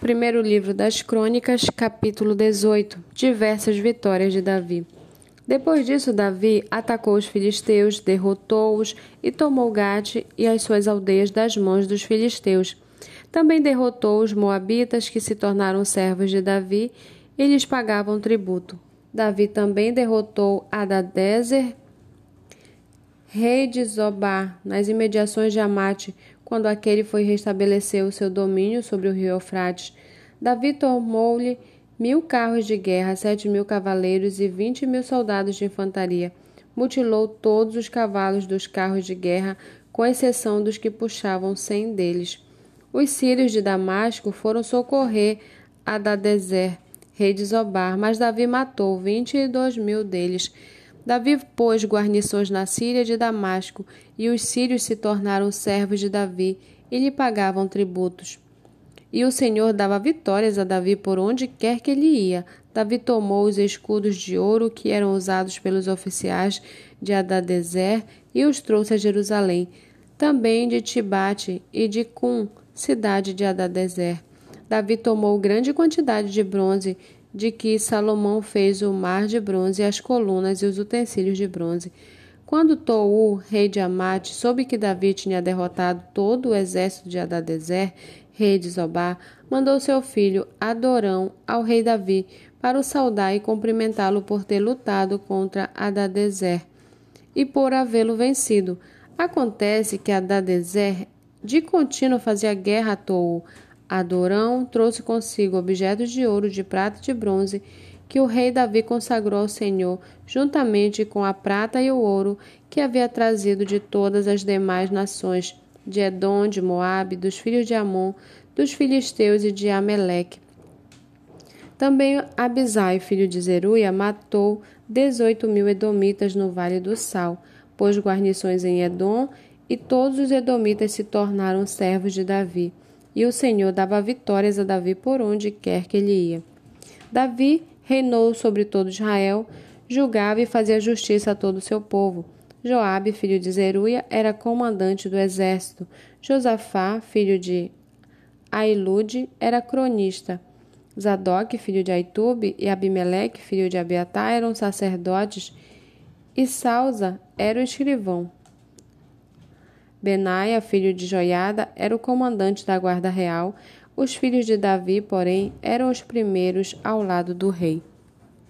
Primeiro livro das Crônicas, capítulo 18. Diversas vitórias de Davi. Depois disso, Davi atacou os filisteus, derrotou-os e tomou Gate e as suas aldeias das mãos dos filisteus. Também derrotou os moabitas que se tornaram servos de Davi e lhes pagavam tributo. Davi também derrotou Adadezer, rei de Zobá, nas imediações de Amate, quando aquele foi restabelecer o seu domínio sobre o rio Eufrates. Davi tomou-lhe mil carros de guerra, sete mil cavaleiros e vinte mil soldados de infantaria. Mutilou todos os cavalos dos carros de guerra, com exceção dos que puxavam cem deles. Os sírios de Damasco foram socorrer Adadezer, rei de Zobar, mas Davi matou vinte e dois mil deles. Davi pôs guarnições na Síria de Damasco, e os sírios se tornaram servos de Davi e lhe pagavam tributos. E o Senhor dava vitórias a Davi por onde quer que ele ia. Davi tomou os escudos de ouro que eram usados pelos oficiais de Adadezer e os trouxe a Jerusalém, também de Tibate e de Cum, cidade de Adadezer. Davi tomou grande quantidade de bronze de que Salomão fez o mar de bronze, as colunas e os utensílios de bronze. Quando Tou, rei de Amate, soube que Davi tinha derrotado todo o exército de Adadezer, rei de Zobá, mandou seu filho Adorão ao rei Davi para o saudar e cumprimentá-lo por ter lutado contra Adadezer e por havê-lo vencido. Acontece que Adadezer de contínuo fazia guerra a Tou, Adorão trouxe consigo objetos de ouro, de prata e de bronze que o rei Davi consagrou ao Senhor, juntamente com a prata e o ouro que havia trazido de todas as demais nações, de Edom, de Moabe, dos filhos de Amon, dos filisteus e de Ameleque. Também Abisai, filho de Zeruia, matou dezoito mil edomitas no Vale do Sal, pôs guarnições em Edom, e todos os edomitas se tornaram servos de Davi e o Senhor dava vitórias a Davi por onde quer que ele ia. Davi reinou sobre todo Israel, julgava e fazia justiça a todo o seu povo. Joabe, filho de Zeruia, era comandante do exército. Josafá, filho de Ailude, era cronista. Zadok, filho de Aitube, e Abimeleque, filho de Abiatar, eram sacerdotes, e Sausa era o escrivão. Benaia, filho de Joiada, era o comandante da guarda real. Os filhos de Davi, porém, eram os primeiros ao lado do rei.